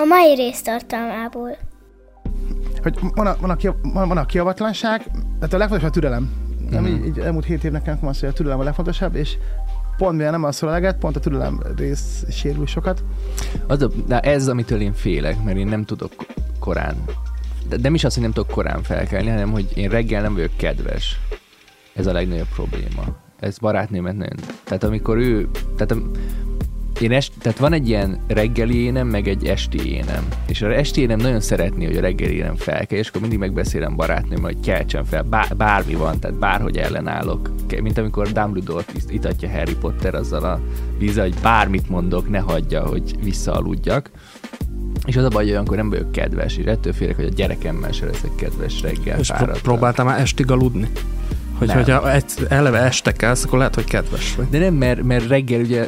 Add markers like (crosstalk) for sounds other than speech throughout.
A mai rész tartalmából. Hogy van a, van a, ki, van, van a kiavatlanság, tehát a legfontosabb a türelem. Nem, Mhm. így, így elmúlt hét évnek nekem azt, hogy a türelem a legfontosabb, és pont mivel nem alszol eleget, pont a türelem rész sérül sokat. Az a, de ez, amitől én félek, mert én nem tudok korán. De nem is az, hogy nem tudok korán felkelni, hanem hogy én reggel nem vagyok kedves. Ez a legnagyobb probléma. Ez barátnőmet nagyon... Tehát amikor ő... Tehát a, én est, tehát van egy ilyen reggeli énem, meg egy esti énem. És az esti énem nagyon szeretné, hogy a reggeli énem felkel, és akkor mindig megbeszélem barátnőm, hogy keltsen fel, bár, bármi van, tehát bárhogy ellenállok. Mint amikor Dumbledore itatja Harry Potter azzal a vízzel, hogy bármit mondok, ne hagyja, hogy visszaaludjak. És az a baj, hogy olyankor nem vagyok kedves, és ettől félek, hogy a gyerekemmel se leszek kedves reggel. És pró- fáradtan. próbáltál már estig aludni? Hogy, hogyha eleve este kelsz, akkor lehet, hogy kedves vagy. De nem, mert, mert reggel ugye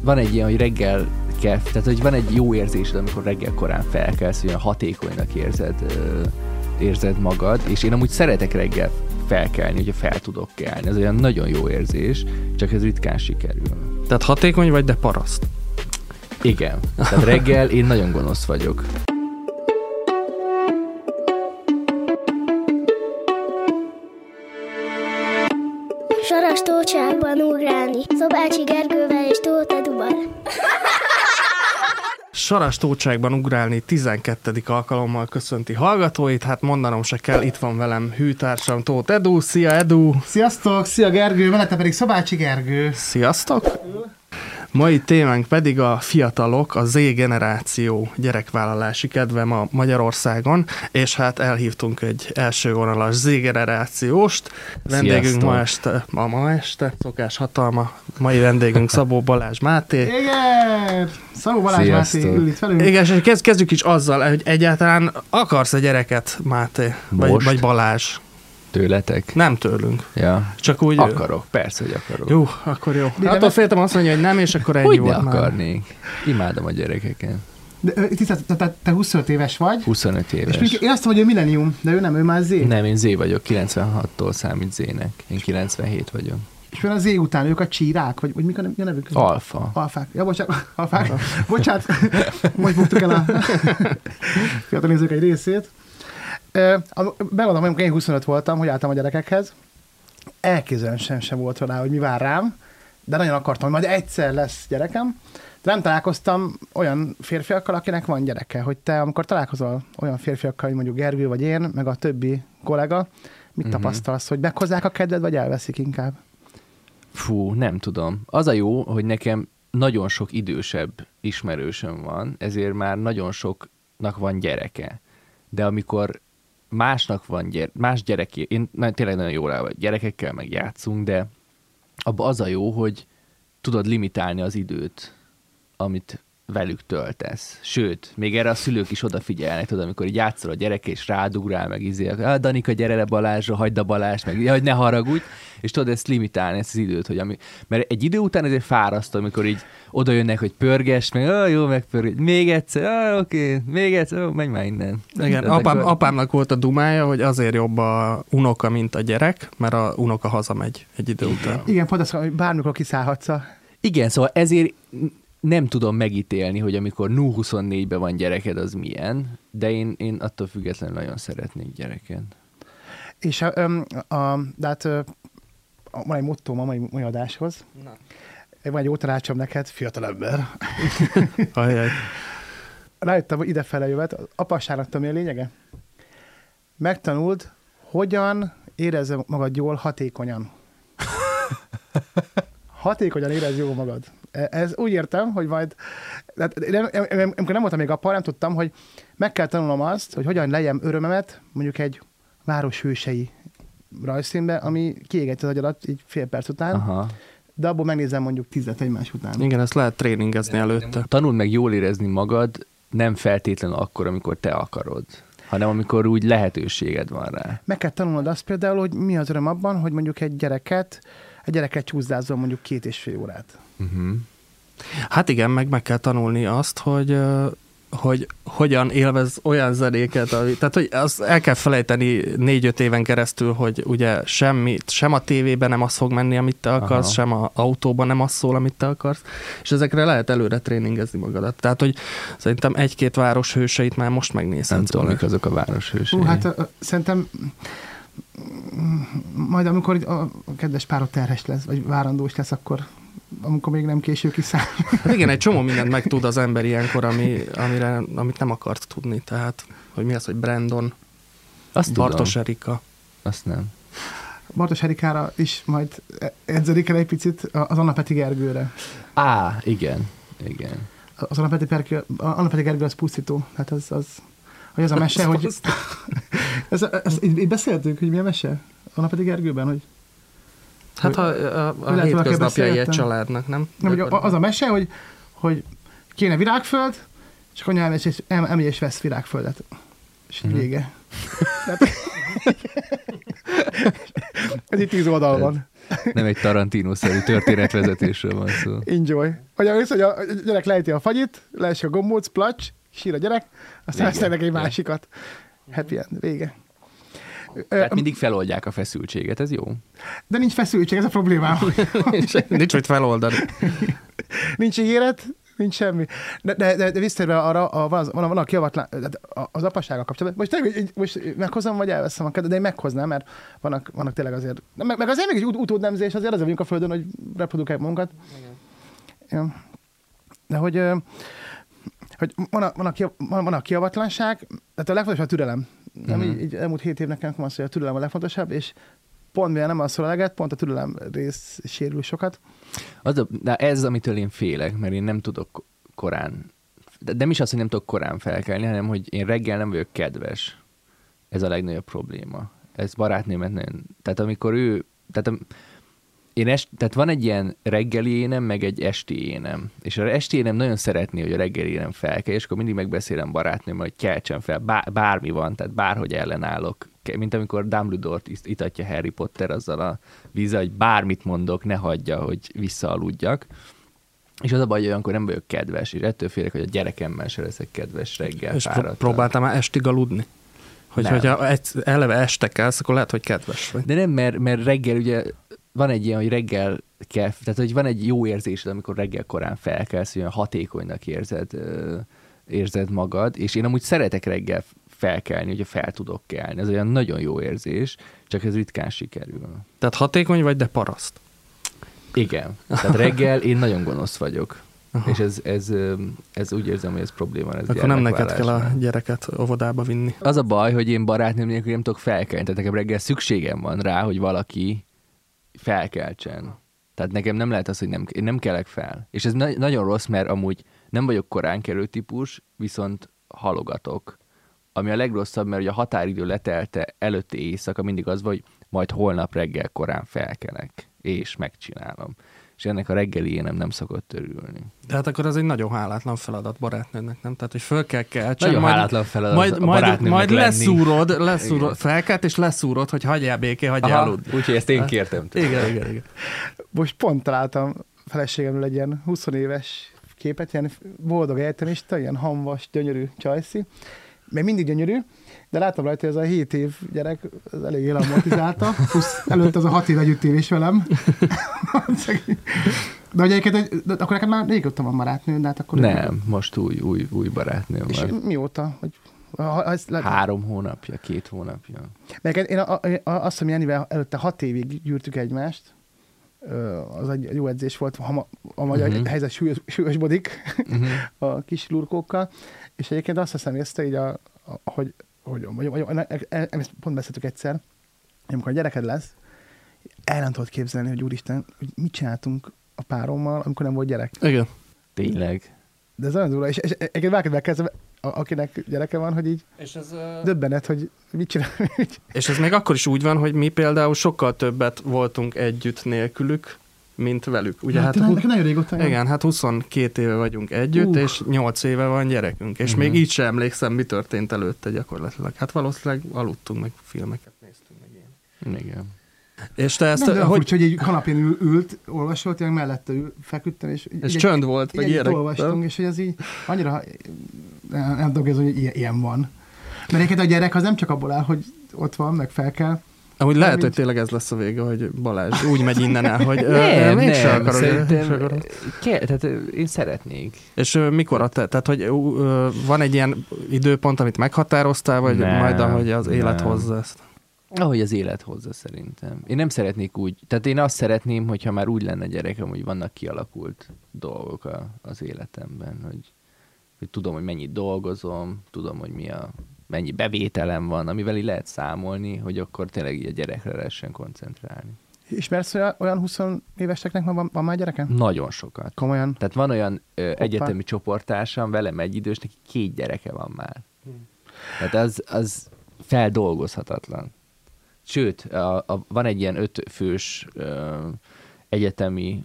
van egy ilyen, hogy reggel kell, tehát hogy van egy jó érzésed, amikor reggel korán felkelsz, hogy olyan hatékonynak érzed, érzed magad, és én amúgy szeretek reggel felkelni, hogyha fel tudok kelni. Ez olyan nagyon jó érzés, csak ez ritkán sikerül. Tehát hatékony vagy, de paraszt. Igen. Tehát reggel én nagyon gonosz vagyok. Tócsákban ugrálni. Szobácsi Gergővel és Tóth Eduval. Saras tócságban ugrálni 12. alkalommal köszönti hallgatóit, hát mondanom se kell, itt van velem hűtársam Tóth Edu. Szia Edu! Sziasztok, szia Gergő, mellette pedig Szobácsi Gergő. Sziasztok! Mai témánk pedig a fiatalok, a Z generáció gyerekvállalási kedve ma Magyarországon, és hát elhívtunk egy első vonalas Z generációst. Vendégünk Sziasztok. ma este, ma, ma este, szokás hatalma, mai vendégünk Szabó Balázs Máté. Igen! Szabó Balázs Máté Sziasztok. ül itt velünk. Igen, és kezd, kezdjük is azzal, hogy egyáltalán akarsz-e gyereket, Máté? Vagy, Most? vagy Balázs? Tőletek? Nem tőlünk. Ja. Csak úgy... Akarok, persze, hogy akarok. Jó, akkor jó. De Attól féltem azt mondja, hogy nem, és akkor ennyi Hogy volt már. akarnék? Imádom a gyerekeket. De, te, te, te 25 éves vagy, 25 és éves. mondjuk én azt mondom, hogy millennium, de ő nem, ő már Z. Nem, én Z vagyok, 96-tól számít Z-nek. Én 97 vagyok. És például az Z után ők a csírák, vagy, vagy mik a, mi nevük? Alfa. Alfák. Ja, bocsánat, alfák. bocsánat, most buktuk el a (laughs) fiatal nézők egy részét. Bevallom, amikor én 25 voltam, hogy álltam a gyerekekhez, elképzelem sem, sem volt rá, hogy mi vár rám, de nagyon akartam, hogy majd egyszer lesz gyerekem. De nem találkoztam olyan férfiakkal, akinek van gyereke, hogy te, amikor találkozol olyan férfiakkal, mint mondjuk Gergő vagy én, meg a többi kollega, mit Mhm. tapasztalsz, hogy meghozzák a kedved, vagy elveszik inkább? Fú, nem tudom. Az a jó, hogy nekem nagyon sok idősebb ismerősöm van, ezért már nagyon soknak van gyereke. De amikor másnak van gyere, más gyereké, én na, tényleg nagyon jól el vagy, gyerekekkel meg játszunk, de abban az a jó, hogy tudod limitálni az időt, amit velük töltesz. Sőt, még erre a szülők is odafigyelnek, tudod, amikor így játszol a gyerek, és rádugrál, meg izé, ah, Danika, gyere le Balázsra, hagyd a Balázs, meg hogy ne haragudj, és tudod ezt limitálni, ezt az időt, hogy ami, mert egy idő után ezért fárasztó, amikor így oda jönnek, hogy pörges, meg ah, jó, megpörges, még egyszer, ah, oké, még egyszer, oh, menj már innen. Igen, apám, akkor- apámnak volt a dumája, hogy azért jobb a unoka, mint a gyerek, mert a unoka hazamegy egy idő után. Igen, pont azt, hogy bármikor kiszállhatsz a Igen, szóval ezért nem tudom megítélni, hogy amikor Nu 24-ben van gyereked, az milyen, de én, én attól függetlenül nagyon szeretnék gyereket. És a, öm, a, de hát a- van egy motto a mai, mai adáshoz. Na. Van egy jó tanácsom neked, fiatal ember. (laughs) Ajaj. Rájöttem, hogy idefele jövet. Az apasságnak tudom, mi a lényege? Megtanuld, hogyan érezze magad jól, hatékonyan. (laughs) Hatékonyan érez jól magad. E- Ez úgy értem, hogy majd, tehát nem, em- em- amikor nem voltam még apa, nem tudtam, hogy meg kell tanulnom azt, hogy hogyan lejem örömemet mondjuk egy város hősei rajzfilmbe, ami kiégeti az agyadat így fél perc után, Aha. De abból megnézem mondjuk tizet egymás után. Igen, ezt lehet tréningezni előtte. Tanuld meg jól érezni magad, nem feltétlenül akkor, amikor te akarod, hanem amikor úgy lehetőséged van rá. Meg kell tanulnod azt például, hogy mi az öröm abban, hogy mondjuk egy gyereket, egy gyereket csúszdázzon mondjuk két és fél órát. Uh-huh. Hát igen, meg meg kell tanulni azt, hogy hogy hogyan élvez olyan zenéket, ami, tehát hogy az el kell felejteni négy-öt éven keresztül, hogy ugye semmi, sem a tévében nem az fog menni, amit te akarsz, Aha. sem a autóban nem az szól, amit te akarsz, és ezekre lehet előre tréningezni magadat. Tehát, hogy szerintem egy-két város hőseit már most megnézhetsz. Nem tudom, mik azok a város hősei. Hú, hát uh, szerintem majd amikor a kedves párod terhes lesz, vagy várandós lesz, akkor amikor még nem késő kiszáll. Hát (laughs) igen, egy csomó mindent megtud az ember ilyenkor, ami, amire, amit nem akart tudni. Tehát, hogy mi az, hogy Brandon, Azt Bartos tudom. Erika. Azt nem. Bartos Erikára is majd edzelik el egy picit az Anna Peti Gergőre. Á, igen. Igen. Az Anna Peti, Perkő, Anna Peti Gergő az pusztító. Hát az, az, hogy az a mese, hogy... (laughs) Ez, ez, így, így beszéltünk, hogy mi a mese? Anna Peti Gergőben, hogy Hát a, a, a hogy hétköznapjai egy családnak, nem? Nem, hogy az a mese, hogy, hogy kéne virágföld, és akkor elmegy és, el, elmegy és vesz virágföldet. És Mhm. mm. vége. (laughs) Ez itt tíz oldal van. Nem egy Tarantino-szerű történetvezetésről van szó. Enjoy. Vagy az, hogy a gyerek lejti a fagyit, leesik a gombóc, placs, sír a gyerek, aztán vesznek egy Ja. másikat. Happy end, vége. Tehát mindig feloldják a feszültséget, ez jó. De nincs feszültség, ez a problémám. (laughs) nincs, nincs mit feloldani. (laughs) nincs ígéret, nincs semmi. De, de, de, de visszatérve arra, a, van, az, van, van a kiavatlán, az apassággal kapcsolatban. Most, tényleg, most meghozom, vagy elveszem a kedvet, de én meghoznám, mert vannak, vannak tényleg azért, meg, meg azért még egy ut- utódnemzés, azért azért vagyunk a Földön, hogy reprodukáljuk magunkat. Ja. De hogy, hogy van, a, van, a, van a kiavatlanság, tehát a legfontosabb a türelem. Nem, Mhm. így, így elmúlt hét évnek nekem azt, hogy a türelem a legfontosabb, és pont mivel nem az szól eleget, pont a türelem rész sérül sokat. Az a, de ez, amitől én félek, mert én nem tudok korán, de nem is az, hogy nem tudok korán felkelni, hanem hogy én reggel nem vagyok kedves. Ez a legnagyobb probléma. Ez barátnőmet nagyon... Tehát amikor ő... Tehát a, én est, tehát van egy ilyen reggeli énem, meg egy esti énem. És az esti énem nagyon szeretné, hogy a reggeli énem felkel, és akkor mindig megbeszélem barátnőmmel, hogy keltsen fel, bár, bármi van, tehát bárhogy ellenállok. Mint amikor Dumbledore-t itatja Harry Potter azzal a vízzel, hogy bármit mondok, ne hagyja, hogy visszaaludjak. És az a baj, hogy olyankor nem vagyok kedves, és ettől félek, hogy a gyerekemmel se leszek kedves reggel. És pró- próbáltál már estig aludni? Hogy, hogyha eleve este kelsz, akkor lehet, hogy kedves vagy. De nem, mert, mert reggel ugye van egy ilyen, hogy reggel kell, tehát hogy van egy jó érzésed, amikor reggel korán felkelsz, olyan hatékonynak érzed, érzed magad, és én amúgy szeretek reggel felkelni, hogyha fel tudok kelni. Ez olyan nagyon jó érzés, csak ez ritkán sikerül. Tehát hatékony vagy, de paraszt. Igen. Tehát reggel én nagyon gonosz vagyok. Aha. És ez, ez, ez úgy érzem, hogy ez probléma. Ez Akkor nem neked kell a gyereket óvodába vinni. Az a baj, hogy én barátnőm nélkül nem tudok felkelni, tehát nekem reggel szükségem van rá, hogy valaki felkeltsen. Tehát nekem nem lehet az, hogy nem, én nem kelek fel. És ez na- nagyon rossz, mert amúgy nem vagyok korán kelő típus, viszont halogatok. Ami a legrosszabb, mert ugye a határidő letelte előtti éjszaka mindig az hogy majd holnap reggel korán felkelek, és megcsinálom. És ennek a reggeli énem nem szokott örülni. De hát akkor ez egy nagyon hálátlan feladat barátnőnek, nem? Tehát, hogy föl kell keltsen, Nagyon majd, hálátlan feladat majd, a majd, majd lenni. leszúrod, leszúrod, Igen. felkelt és leszúrod, hogy hagyjál béké, hagyjál aludni. úgyhogy ezt én kértem. tőle. Igen, igen, igen. Most pont találtam feleségemről egy ilyen 20 éves képet, ilyen boldog egyetemista, ilyen hamvas, gyönyörű csajszi, még mindig gyönyörű, de láttam rajta, hogy ez a 7 év gyerek az elég elamortizálta, plusz előtt az a 6 év együttélés velem. (laughs) de hogy egyébként, de akkor neked már régóta van barátnő, de hát akkor... Nem, most új, új, új barátnőm És van. mióta? Hogy, ha, lehet, Három hónapja, két hónapja. Mert én a, a, a, azt hiszem, Janivel előtte hat évig gyűrtük egymást. Az egy jó edzés volt, ha a magyar uh-huh. helyzet súlyos, súlyosbodik Uh-huh. (laughs) a kis lurkókkal. És egyébként azt hiszem észre, így a, a, hogy, hogy, hogy, hogy, hogy ezt pont beszéltük egyszer, hogy amikor a gyereked lesz, el nem tudod képzelni, hogy úristen, hogy mit csináltunk a párommal, amikor nem volt gyerek. Igen. Tényleg. De ez olyan durva, és, és egyébként bárkivel kezdve, akinek gyereke van, hogy így És ez, döbbenet, hogy mit csinál. (laughs) és ez még akkor is úgy van, hogy mi például sokkal többet voltunk együtt nélkülük, mint velük. Ugye hát, hát, hu- nagyon régóta. igen, hát 22 éve vagyunk együtt, Uh. és 8 éve van gyerekünk, és Mhm. még így sem emlékszem, mi történt előtte gyakorlatilag. Hát valószínűleg aludtunk, meg filmeket néztünk, meg ilyen. Igen. És te ezt, Nem, hogy, hogy... hogy egy kanapén ül, ült, olvasott, én mellette ül, feküdtem, és... és így- csönd volt, meg ilyenek. olvastunk, és hogy ez így annyira nem, nem tudok, ez, hogy ilyen, ilyen van. Mert egyébként a gyerek az nem csak abból áll, hogy ott van, meg fel kell. Amúgy lehet, hogy tényleg ez lesz a vége, hogy Balázs úgy megy innen el, hogy Nem, mégse nem, akarod, szerintem se akarod. kell, tehát én szeretnék. És mikor a te, tehát hogy van egy ilyen időpont, amit meghatároztál, vagy Nem, majd ahogy az élet nem. hozza ezt? Ahogy az élet hozza szerintem. Én nem szeretnék úgy, tehát én azt szeretném, hogyha már úgy lenne gyerekem, hogy vannak kialakult dolgok a, az életemben, hogy, hogy tudom, hogy mennyit dolgozom, tudom, hogy mi a, mennyi bevételem van, amivel így lehet számolni, hogy akkor tényleg így a gyerekre lehessen koncentrálni. Ismersz olyan, olyan 20 éveseknek van, van már gyereke? Nagyon sokat. Komolyan? Tehát van olyan ö, egyetemi csoporttársam, velem egy idős, neki két gyereke van már. Tehát az, az feldolgozhatatlan. Sőt, a, a, van egy ilyen ötfős ö, egyetemi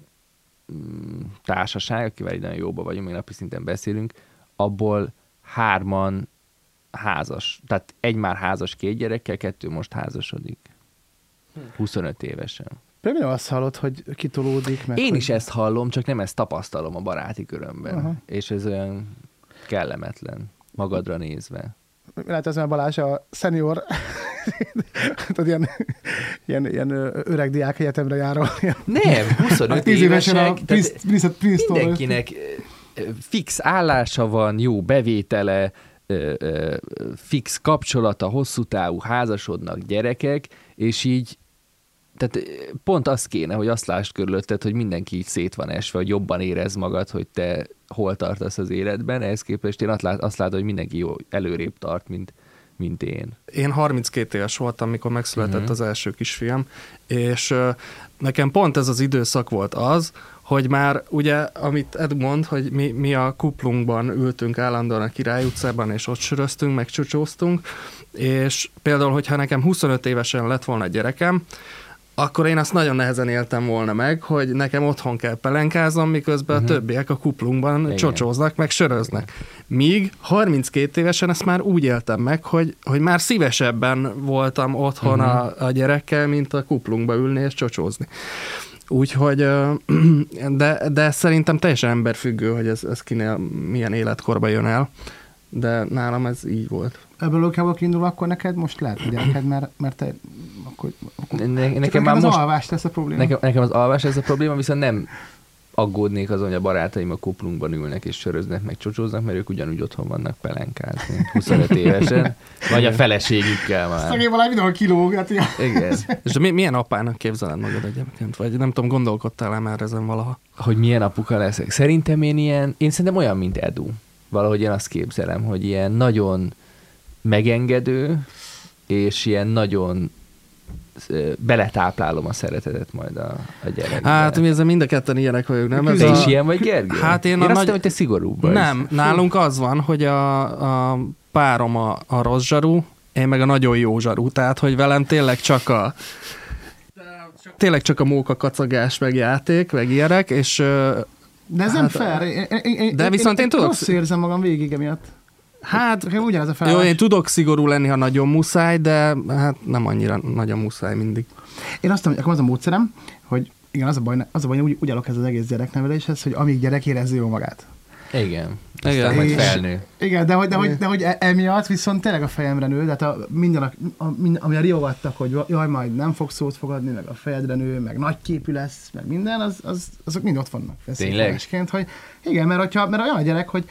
mm, társaság, akivel így nagyon jóba vagyunk, még napi szinten beszélünk, abból hárman házas. Tehát egy már házas két gyerekkel, kettő most házasodik. 25 évesen. Például azt hallod, hogy kitolódik, meg Én hogy... is ezt hallom, csak nem ezt tapasztalom a baráti körömben. Aha. És ez olyan kellemetlen, magadra nézve. Lehet ez már Balázs a senior, (laughs) tudod, ilyen, ilyen, ilyen öreg diák egyetemre járó. Nem, 25 (laughs) tíz évesen a évesek, Prince, Prince, mindenkinek fix állása van, jó bevétele, ö, ö, fix kapcsolata, hosszú távú házasodnak gyerekek, és így tehát pont az kéne, hogy azt lásd körülötted, hogy mindenki így szét van esve, hogy jobban érez magad, hogy te hol tartasz az életben, ehhez képest én azt, lát, azt látom, hogy mindenki jó előrébb tart, mint, mint én. Én 32 éves voltam, mikor megszületett Mhm. az első kisfiam, és nekem pont ez az időszak volt az, hogy már ugye, amit Ed mond, hogy mi, mi a kuplunkban ültünk állandóan a Király utcában, és ott söröztünk, meg csucsóztunk, és például, hogyha nekem 25 évesen lett volna gyerekem, akkor én azt nagyon nehezen éltem volna meg, hogy nekem otthon kell pelenkáznom, miközben uh-huh. a többiek a kuplunkban Igen. csocsóznak, meg söröznek. Míg 32 évesen ezt már úgy éltem meg, hogy, hogy már szívesebben voltam otthon uh-huh. a, a gyerekkel, mint a kuplunkba ülni és csocsózni. Úgyhogy, (clears throat) de, de szerintem teljesen emberfüggő, hogy ez, ez kinél milyen életkorba jön el, de nálam ez így volt. Ebből logikából kiindul, akkor neked most lehet a gyereked, mert, mert te akkor, akkor Ne, Csak nekem már az most alvás lesz a probléma. Nekem, nekem az alvás ez a probléma, viszont nem aggódnék azon, hogy a barátaim a kuplunkban ülnek és söröznek, meg csocsóznak, mert ők ugyanúgy otthon vannak pelenkázni (laughs) 25 évesen, vagy a feleségükkel már. Szegény valami mindenhol kilóg, hát ilyen. Igen. És mi, milyen apának képzeled magad egyébként? Vagy nem tudom, gondolkodtál-e már ezen valaha? Hogy milyen apuka leszek. Szerintem én ilyen, én szerintem olyan, mint Edu. Valahogy én azt képzelem, hogy ilyen nagyon megengedő, és ilyen nagyon beletáplálom a szeretetet majd a, a gyerekbe. Hát mi ezzel mind a ketten ilyenek vagyunk, nem? Ez te a... is ilyen vagy, Gergő? Hát én én a azt nagy- hittem, hogy te szigorúbb vagy. Nem, nálunk az van, hogy a, a párom a, a rossz zsarú, én meg a nagyon jó zsarú, tehát hogy velem tényleg csak a tényleg csak a móka kacagás, meg játék, meg ilyenek, és De ez nem Hát, fair. Én, én, én, de viszont én tudok- Rossz érzem magam végig emiatt. Hát Nekem ugyanez a jó, felállás. én tudok szigorú lenni, ha nagyon muszáj, de hát nem annyira nagyon muszáj mindig. Én azt mondom, hogy az a módszerem, hogy igen, az a baj, az a baj, hogy úgy, úgy állok ez az egész gyerekneveléshez, hogy amíg gyerek érezze jó magát. Igen. Igen. Majd felnő. Igen, de hogy, de, hogy, de hogy e- emiatt viszont tényleg a fejemre nő, tehát a, minden, a, a, minden, ami a riogattak, hogy jaj, majd nem fog szót fogadni, meg a fejedre nő, meg nagy képű lesz, meg minden, az, az, azok mind ott vannak. Tényleg? hogy igen, mert, hogyha, mert olyan a gyerek, hogy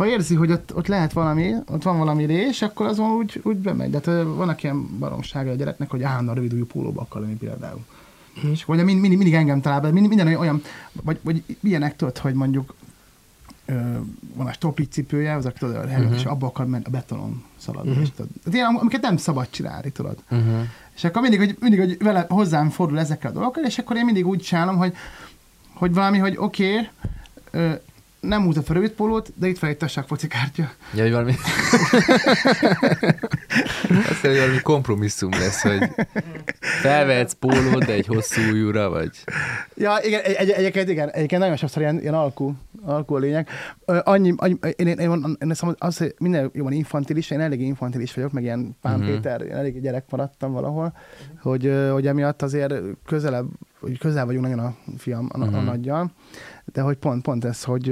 ha érzi, hogy ott, ott lehet valami, ott van valami rés, akkor azon úgy, úgy bemegy. De hát, vannak ilyen baromsága a gyereknek, hogy állandóan rövid pólóba akar lenni például. És akkor ugye mind, mindig, engem talál be, minden, minden olyan, vagy, vagy ilyenek tudod, hogy mondjuk ö, van a stoplit cipője, az tudod, a uh-huh. és abba akar menni, a betonon szaladni. Uh-huh. És tudod, tehát ilyen, amiket nem szabad csinálni, tudod. Uh-huh. És akkor mindig, hogy, mindig, hogy vele, hozzám fordul ezekkel a dolgokkal, és akkor én mindig úgy csinálom, hogy, hogy valami, hogy oké, okay, nem húzza fel rövid pólót, de itt van egy tasság focikártya. Ja, hogy valami... (laughs) Azt hogy valami kompromisszum lesz, hogy felvehetsz pólót, de egy hosszú ujjúra, vagy... Ja, igen, egy, egy, egyébként, igen, egyébként nagyon sokszor ilyen, ilyen alkú, alkohol lényeg. Ö, Annyi, annyi én, én, én, én, azt az, hogy minden jó van infantilis, én elég infantilis vagyok, meg ilyen Pán Mhm. Péter, én elég gyerek maradtam valahol, hogy, hogy emiatt azért közelebb, hogy közel vagyunk nagyon a fiam, a, a Mhm. nagyjal, de hogy pont, pont ez, hogy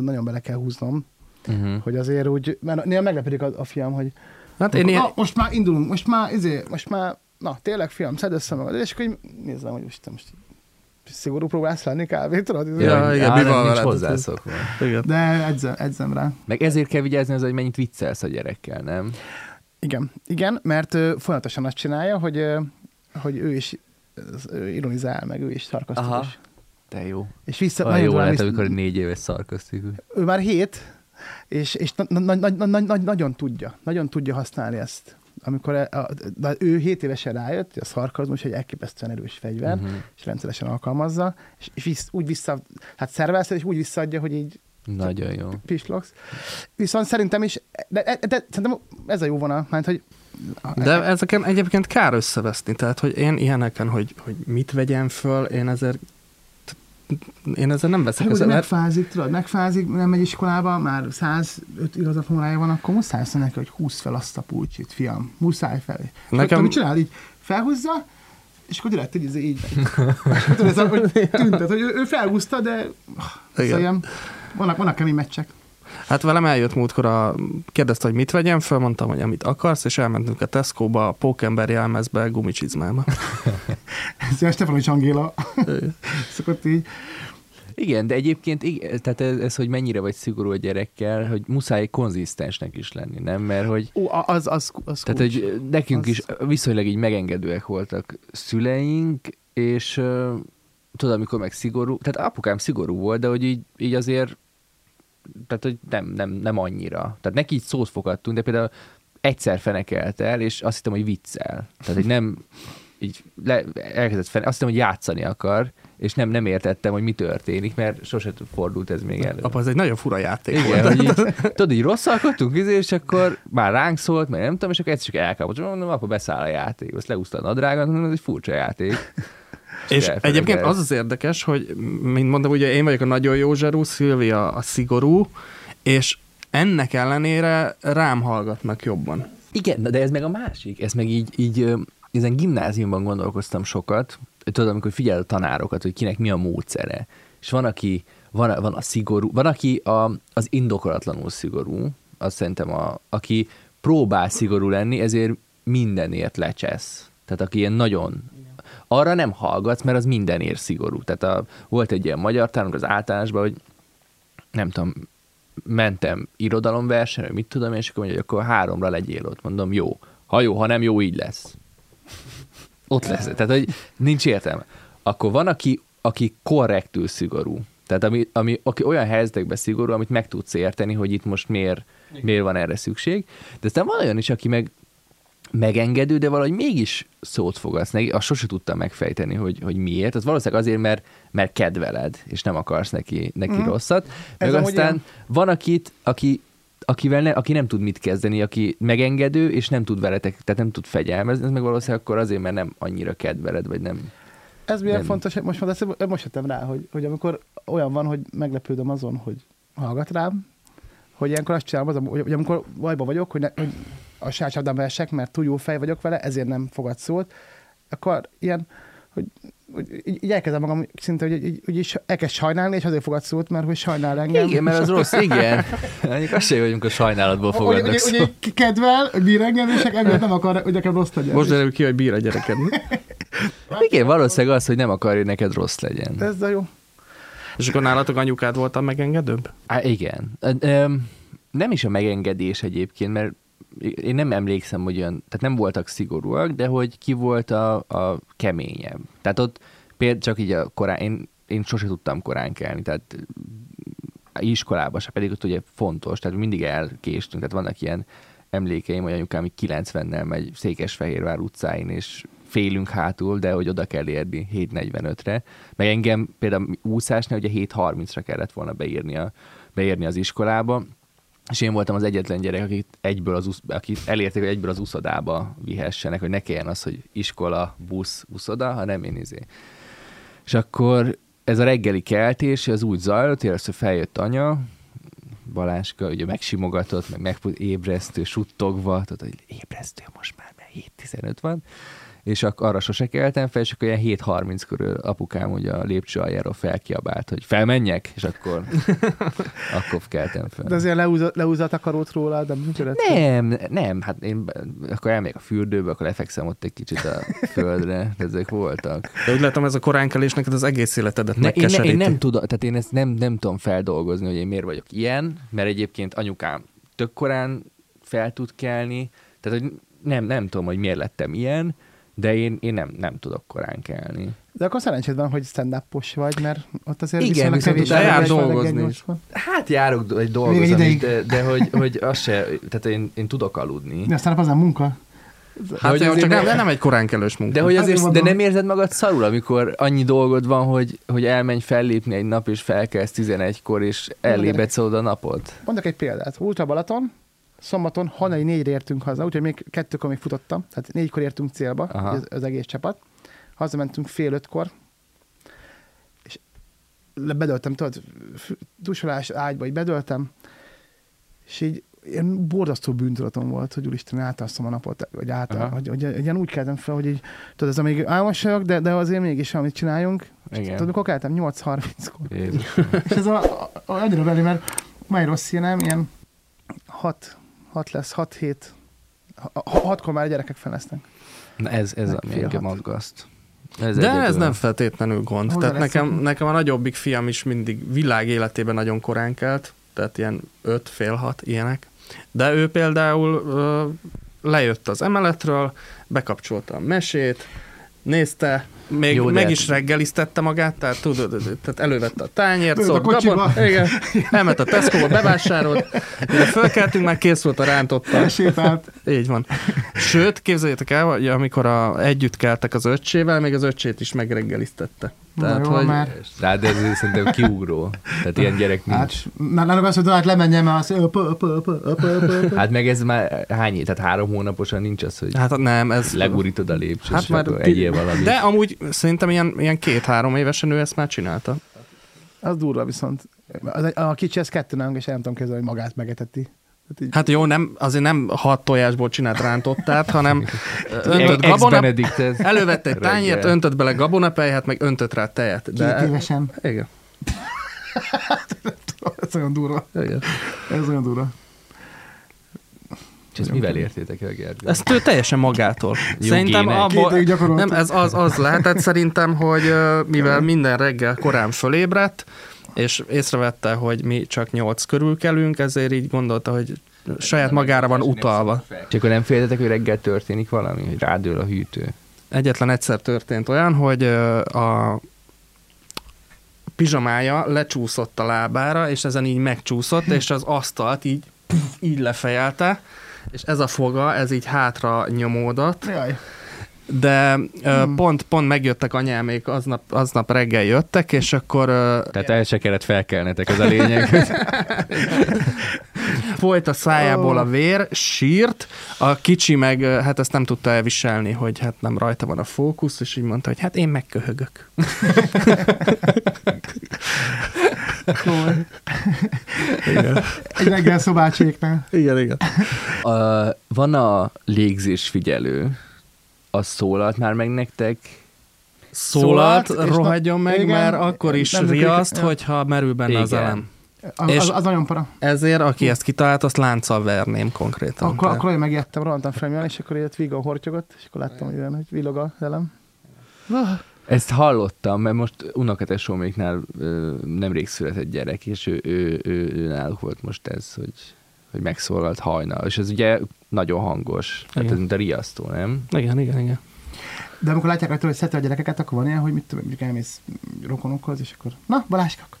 nagyon bele kell húznom, Uh-huh. hogy azért úgy, mert néha meglepedik a, a fiam, hogy Hát én ilyen, Na, most már indulunk, most már, izé, most már, na tényleg fiam, szedd össze magad, és akkor így nézem, hogy most most szigorú próbálsz lenni kb. tudod? Izé. Ja, igen, mi van veled? hozzászokva. igen. De edzem, edzem rá. Meg ezért kell vigyázni az, hogy mennyit viccelsz a gyerekkel, nem? Igen, igen, mert ö, folyamatosan azt csinálja, hogy, ö, hogy ő is ö, ironizál, meg ő is szarkasztikus. Te jó. És vissza, Olyan nagyon jó lehet, vissza- amikor négy éves szarkasztikus. ő már hét, és, és na, na, na, na, na, na, nagyon tudja, nagyon tudja használni ezt. Amikor a, a, de ő 7 évesen rájött, hogy a szarkazmus egy elképesztően erős fegyver, uh-huh. és rendszeresen alkalmazza, és, és visz, úgy vissza, hát szervezte, és úgy visszaadja, hogy így Nagyon jó. pislogsz. Viszont szerintem is, de, de, de szerintem ez a jó vonal, mert hogy De ezeken egyébként kár összeveszni, tehát hogy én ilyeneken, hogy, hogy mit vegyem föl, én ezért én ezzel nem veszek Hát, ezzel, megfázik, tudod, megfázik, nem megy iskolába, már 105 igazatmórája van, akkor muszáj azt neki, hogy húzd fel azt a pulcsit, fiam, muszáj fel. Nekem- mit csinál? Így felhúzza, és akkor direkt így, így, megy. Ez hogy tüntet, hogy ő, ő felhúzta, de Igen. szóval ilyen, vannak, vannak kemény meccsek. Hát velem eljött múltkor, a, kérdezte, hogy mit vegyem föl, mondtam, hogy amit akarsz, és elmentünk a Tesco-ba, a Pókember jelmezbe, gumicsizmába. (laughs) Ez ilyen Stefanovics Angéla (laughs) szokott így. Igen, de egyébként igen, tehát ez, ez, hogy mennyire vagy szigorú a gyerekkel, hogy muszáj konzisztensnek is lenni, nem? Mert hogy Ó, az, az, az Tehát, hogy nekünk Az- is viszonylag így megengedőek voltak szüleink, és tudod, amikor meg szigorú, tehát apukám szigorú volt, de hogy így, így azért, tehát, hogy nem, nem, nem annyira. Tehát neki így szót fogadtunk, de például egyszer fenekelt el, és azt hittem, hogy viccel. Tehát, hogy nem így le, elkezdett fene, azt hittem, hogy játszani akar, és nem, nem értettem, hogy mi történik, mert sose fordult ez még elő. Apa, ez egy nagyon fura játék Igen, volt. hogy így, tudod, így rosszalkodtunk, izé, és akkor már ránk szólt, mert nem tudom, és akkor egyszer csak elkapott, mondom, apa, beszáll a játék, azt leúszta a nadrágot, mondom, ez egy furcsa játék. És egyébként az az érdekes, hogy mint mondom, ugye én vagyok a nagyon jó zserú, Szilvia a szigorú, és ennek ellenére rám hallgatnak jobban. Igen, de ez meg a másik, ez meg így, így ezen gimnáziumban gondolkoztam sokat, tudod, amikor figyel a tanárokat, hogy kinek mi a módszere. És van, aki, van, van a szigorú, van, aki a, az indokolatlanul szigorú, azt szerintem, a, aki próbál szigorú lenni, ezért mindenért lecsesz. Tehát aki ilyen nagyon arra nem hallgatsz, mert az mindenért szigorú. Tehát a, volt egy ilyen magyar tanunk az általánosban, hogy nem tudom, mentem irodalomversenyre, mit tudom, és akkor mondja, hogy akkor háromra legyél ott. Mondom, jó. Ha jó, ha nem jó, így lesz. (laughs) Ott lesz. Tehát, hogy nincs értelme. Akkor van, aki, aki korrektül szigorú. Tehát ami, ami aki olyan helyzetekben szigorú, amit meg tudsz érteni, hogy itt most miért, miért van erre szükség. De aztán van olyan is, aki meg megengedő, de valahogy mégis szót fogadsz neki. Azt sose tudtam megfejteni, hogy, hogy miért. Az valószínűleg azért, mert, mert kedveled, és nem akarsz neki, neki mm. rosszat. Meg Ez aztán ilyen. van, akit, aki, akivel ne, aki nem tud mit kezdeni, aki megengedő, és nem tud veletek, tehát nem tud fegyelmezni, ez meg valószínűleg akkor azért, mert nem annyira kedveled, vagy nem. Ez milyen Nem. fontos, most, mondasz, most jöttem rá, hogy, hogy amikor olyan van, hogy meglepődöm azon, hogy hallgat rám, hogy ilyenkor azt csinálom, az, hogy, hogy amikor bajba vagyok, hogy, ne, hogy a sácsabdában esek, mert túl jó fej vagyok vele, ezért nem fogad szót, akkor ilyen, hogy, hogy így, így elkezdem magam szinte, hogy így, így is elkezd sajnálni, és azért fogad szót, mert hogy sajnál engem. Igen, mert az rossz, igen. (laughs) Mondjuk azt sem vagyunk a sajnálatból fogadnak hogy kedvel, bír engem, és emiatt nem akar, hogy nekem rossz legyen. Most derül ki, hogy bír a gyereked. (laughs) Igen, valószínűleg az, hogy nem akarja, hogy neked rossz legyen. Ez a jó. És akkor nálatok anyukád volt a megengedőbb? Á, igen. Nem is a megengedés egyébként, mert én nem emlékszem, hogy olyan, tehát nem voltak szigorúak, de hogy ki volt a, a keményebb. Tehát ott például csak így a korán, én, én sose tudtam korán kelni, tehát iskolába se, pedig ott ugye fontos, tehát mindig elkéstünk, tehát vannak ilyen emlékeim, hogy anyukám így 90-nel megy Székesfehérvár utcáin, és félünk hátul, de hogy oda kell érni 7.45-re. Meg engem például úszásnál ugye 7.30-ra kellett volna beírni, a, beírni az iskolába, és én voltam az egyetlen gyerek, akit egyből az, usz- akit elérték, hogy egyből az uszodába vihessenek, hogy ne kelljen az, hogy iskola, busz, uszoda, hanem én izé. És akkor ez a reggeli keltés, az úgy zajlott, először feljött anya, Baláska, ugye megsimogatott, meg megébresztő, suttogva, tehát hogy ébresztő most már, mert 7-15 van, és akkor arra sose keltem fel, és akkor ilyen 7.30 körül apukám ugye a lépcső aljáról felkiabált, hogy felmenjek, és akkor, (laughs) akkor keltem fel. De azért leúza, leúza a takarót róla, de működött? Nem, nem, hát én akkor elmegyek a fürdőbe, akkor lefekszem ott egy kicsit a (laughs) földre, ezek voltak. De úgy látom, ez a koránkelés neked az egész életedet ne, én, ne, én, nem tudom, tehát én ezt nem, nem tudom feldolgozni, hogy én miért vagyok ilyen, mert egyébként anyukám tök korán fel tud kelni, tehát hogy nem, nem tudom, hogy miért lettem ilyen, de én, én nem, nem tudok korán kelni. De akkor szerencséd van, hogy stand vagy, mert ott azért Igen, viszont kevés jár dolgozni is. Hát járok egy dolgozom is, de, de hogy, hogy az se, tehát én, én tudok aludni. De aztán az nem munka. Hát hogy csak nem, nem egy koránkelős munka. De, hogy azért, de nem érzed magad szarul, amikor annyi dolgod van, hogy, hogy elmenj fellépni egy nap, és felkelsz 11-kor, és ellébedsz oda a napot? Mondok egy példát. Ultra Balaton, szombaton hanai négyre értünk haza, úgyhogy még kettőkor még futottam, tehát négykor értünk célba, az, az egész csapat. Hazamentünk fél ötkor, és bedöltem, tudod, dusolás ágyba, így bedöltem, és így ilyen borzasztó bűntudatom volt, hogy úristen, átalszom a napot, vagy által, hogy, hogy, hogy, ilyen úgy keltem fel, hogy így, tudod, ez a még álmos vagyok, de, de azért mégis, amit csináljunk. Igen. Tudod, mikor keltem? 8.30-kor. és ez a, a, a, annyira belé, mert már rossz nem, ilyen 6, 6 lesz, 6 hét, 6-kor már a gyerekek fel lesznek. Na ez, ez ami engem aggaszt. Ez De ez nem feltétlenül gond. Hol tehát nekem, nekem a nagyobbik fiam is mindig világ életében nagyon korán kelt, tehát ilyen 5, fél 6 ilyenek. De ő például ö, lejött az emeletről, bekapcsolta a mesét, nézte, még Jó, meg is reggeliztette magát, tehát tudod, tehát elővette a tányért, szólt gabon, igen, elment a Tesco-ba, bevásárolt, mire fölkeltünk, már kész volt a rántotta. Így van. Sőt, képzeljétek el, hogy amikor a, együtt keltek az öccsével, még az öccsét is megreggeliztette. Tehát, jó, hogy... már. Rád ez szerintem kiugró. Tehát ilyen gyerek nincs. Hát, nálunk azt mondom, hát lemenjem, mert az... Hát meg ez már hány Tehát három hónaposan nincs az, hogy hát nem, ez... legurítod a lépcsőt, hát már egyél valami. De amúgy szerintem ilyen, ilyen két-három évesen ő ezt már csinálta. Az durva viszont. A kicsi, ez kettő nem, és nem tudom kezdeni, hogy magát megeteti. Hát, így... hát jó, nem, azért nem hat tojásból csinált rántottát, hanem (laughs) öntött gabona, elővette egy tányért, öntött bele gabonapelyhet, meg öntött rá tejet. De... Két évesen? Igen. (laughs) ez olyan durva. Igen. Ez olyan durva. És ezt mivel értétek el, Gergő? Ezt ő teljesen magától. Szerintem abból, nem, ez az, az lehetett szerintem, hogy mivel minden reggel korán fölébredt, és észrevette, hogy mi csak nyolc körül kelünk, ezért így gondolta, hogy saját magára van utalva. Csak akkor nem féltetek, hogy reggel történik valami, hogy rádől a hűtő? Egyetlen egyszer történt olyan, hogy a pizsamája lecsúszott a lábára, és ezen így megcsúszott, és az asztalt így, így lefejelte, és ez a foga, ez így hátra nyomódott. Jaj de hmm. pont, pont megjöttek anyámék, aznap, aznap reggel jöttek, és akkor... Tehát el se kellett felkelnetek, ez a lényeg. (laughs) Folyt a szájából a vér, sírt, a kicsi meg hát ezt nem tudta elviselni, hogy hát nem rajta van a fókusz, és így mondta, hogy hát én megköhögök. (laughs) igen. Egy reggel szobácséknál. Igen, igen. Uh, van a légzés figyelő, az szólalt már meg nektek? Szólalt, szólalt rohadjon meg, igen, mert akkor is riaszt, ja. hogyha merül benne igen. az elem. Az, és az, az nagyon para. Ezért, aki ezt kitalált, azt lánccal verném konkrétan. Akkor, akkor én megijedtem, rohantam fel, és akkor jött Vigo hortyogot, és akkor láttam, hogy, olyan, hogy villog a elem. Ezt hallottam, mert most unokatesóméknál nemrég született gyerek, és ő, ő, ő, ő náluk volt most ez, hogy hogy megszólalt hajnal, és ez ugye nagyon hangos, tehát ez mint a riasztó, nem? Igen, igen, igen. De amikor látják rajta, hogy szedte a gyerekeket, akkor van ilyen, hogy mit tudom, mondjuk elmész rokonokhoz, és akkor, na, Baláska, akkor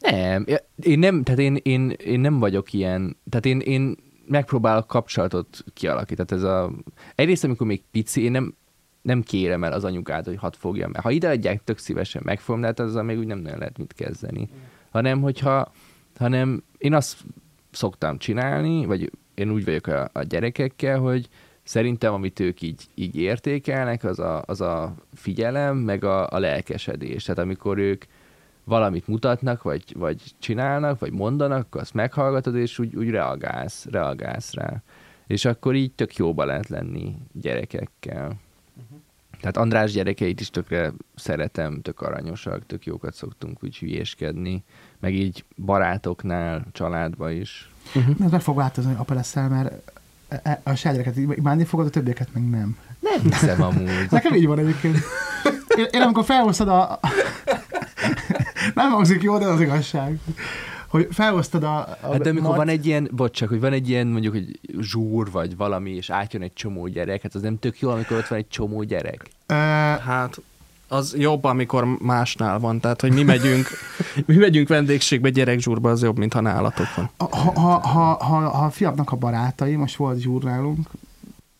Nem, én nem, tehát én, én, én nem vagyok ilyen, tehát én, én megpróbálok kapcsolatot kialakítani. Tehát ez a, egyrészt, amikor még pici, én nem, nem kérem el az anyukát, hogy hat fogjam mert Ha ide adják, tök szívesen megfogom, de hát azzal még úgy nem nagyon lehet mit kezdeni. Hanem, hogyha, hanem én azt szoktam csinálni, vagy én úgy vagyok a, a gyerekekkel, hogy Szerintem, amit ők így, így értékelnek, az a, az a figyelem, meg a, a lelkesedés. Tehát amikor ők valamit mutatnak, vagy, vagy csinálnak, vagy mondanak, azt meghallgatod, és úgy, úgy reagálsz, reagálsz rá. És akkor így tök jóba lehet lenni gyerekekkel. Uh-huh. Tehát András gyerekeit is tökre szeretem, tök aranyosak, tök jókat szoktunk úgy hülyéskedni, meg így barátoknál, családba is. Uh-huh. Ez meg fog változni, hogy apa leszel, mert e- e- a saját imádni fogod, a többieket meg nem. Nem hiszem amúgy. Nekem így van egyébként. Én, én amikor felhoztad a... (laughs) Nem hangzik jó, de az igazság. Hogy felhoztad a... a hát de amikor mat... van egy ilyen, bocs, csak, hogy van egy ilyen mondjuk egy zsúr, vagy valami, és átjön egy csomó gyerek, hát az nem tök jó, amikor ott van egy csomó gyerek. Uh, hát az jobb, amikor másnál van. Tehát, hogy mi megyünk, (laughs) mi megyünk vendégségbe gyerekzsúrba, az jobb, mint ha nálatok van. Ha, ha, ha, ha, ha a fiamnak a barátai, most volt zsúr nálunk,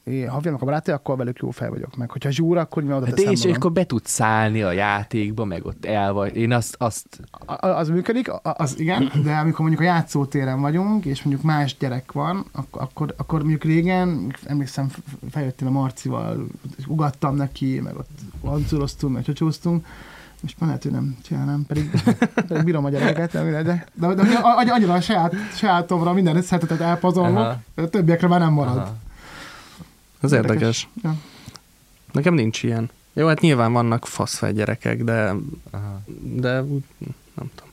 ha vannak a barátai, akkor velük jó fel vagyok. Meg hogyha zsúr, akkor mi oda hát és akkor be tudsz szállni a játékba, meg ott el vagy. Én azt... azt... A, az működik, az igen, de amikor mondjuk a játszótéren vagyunk, és mondjuk más gyerek van, akkor, akkor, akkor mondjuk régen, emlékszem, feljöttél a Marcival, és ugattam neki, meg ott lancuroztunk, meg csocsóztunk, most már lehet, hogy nem csinálnám, pedig, pedig bírom a gyereket, de, de, de, de, de annyira a saját, sajátomra minden szeretetet elpazolok, a többiekre már nem marad. Aha. Ez érdekes. érdekes. Ja. Nekem nincs ilyen. Jó, hát nyilván vannak faszfej gyerekek, de, Aha. de nem tudom.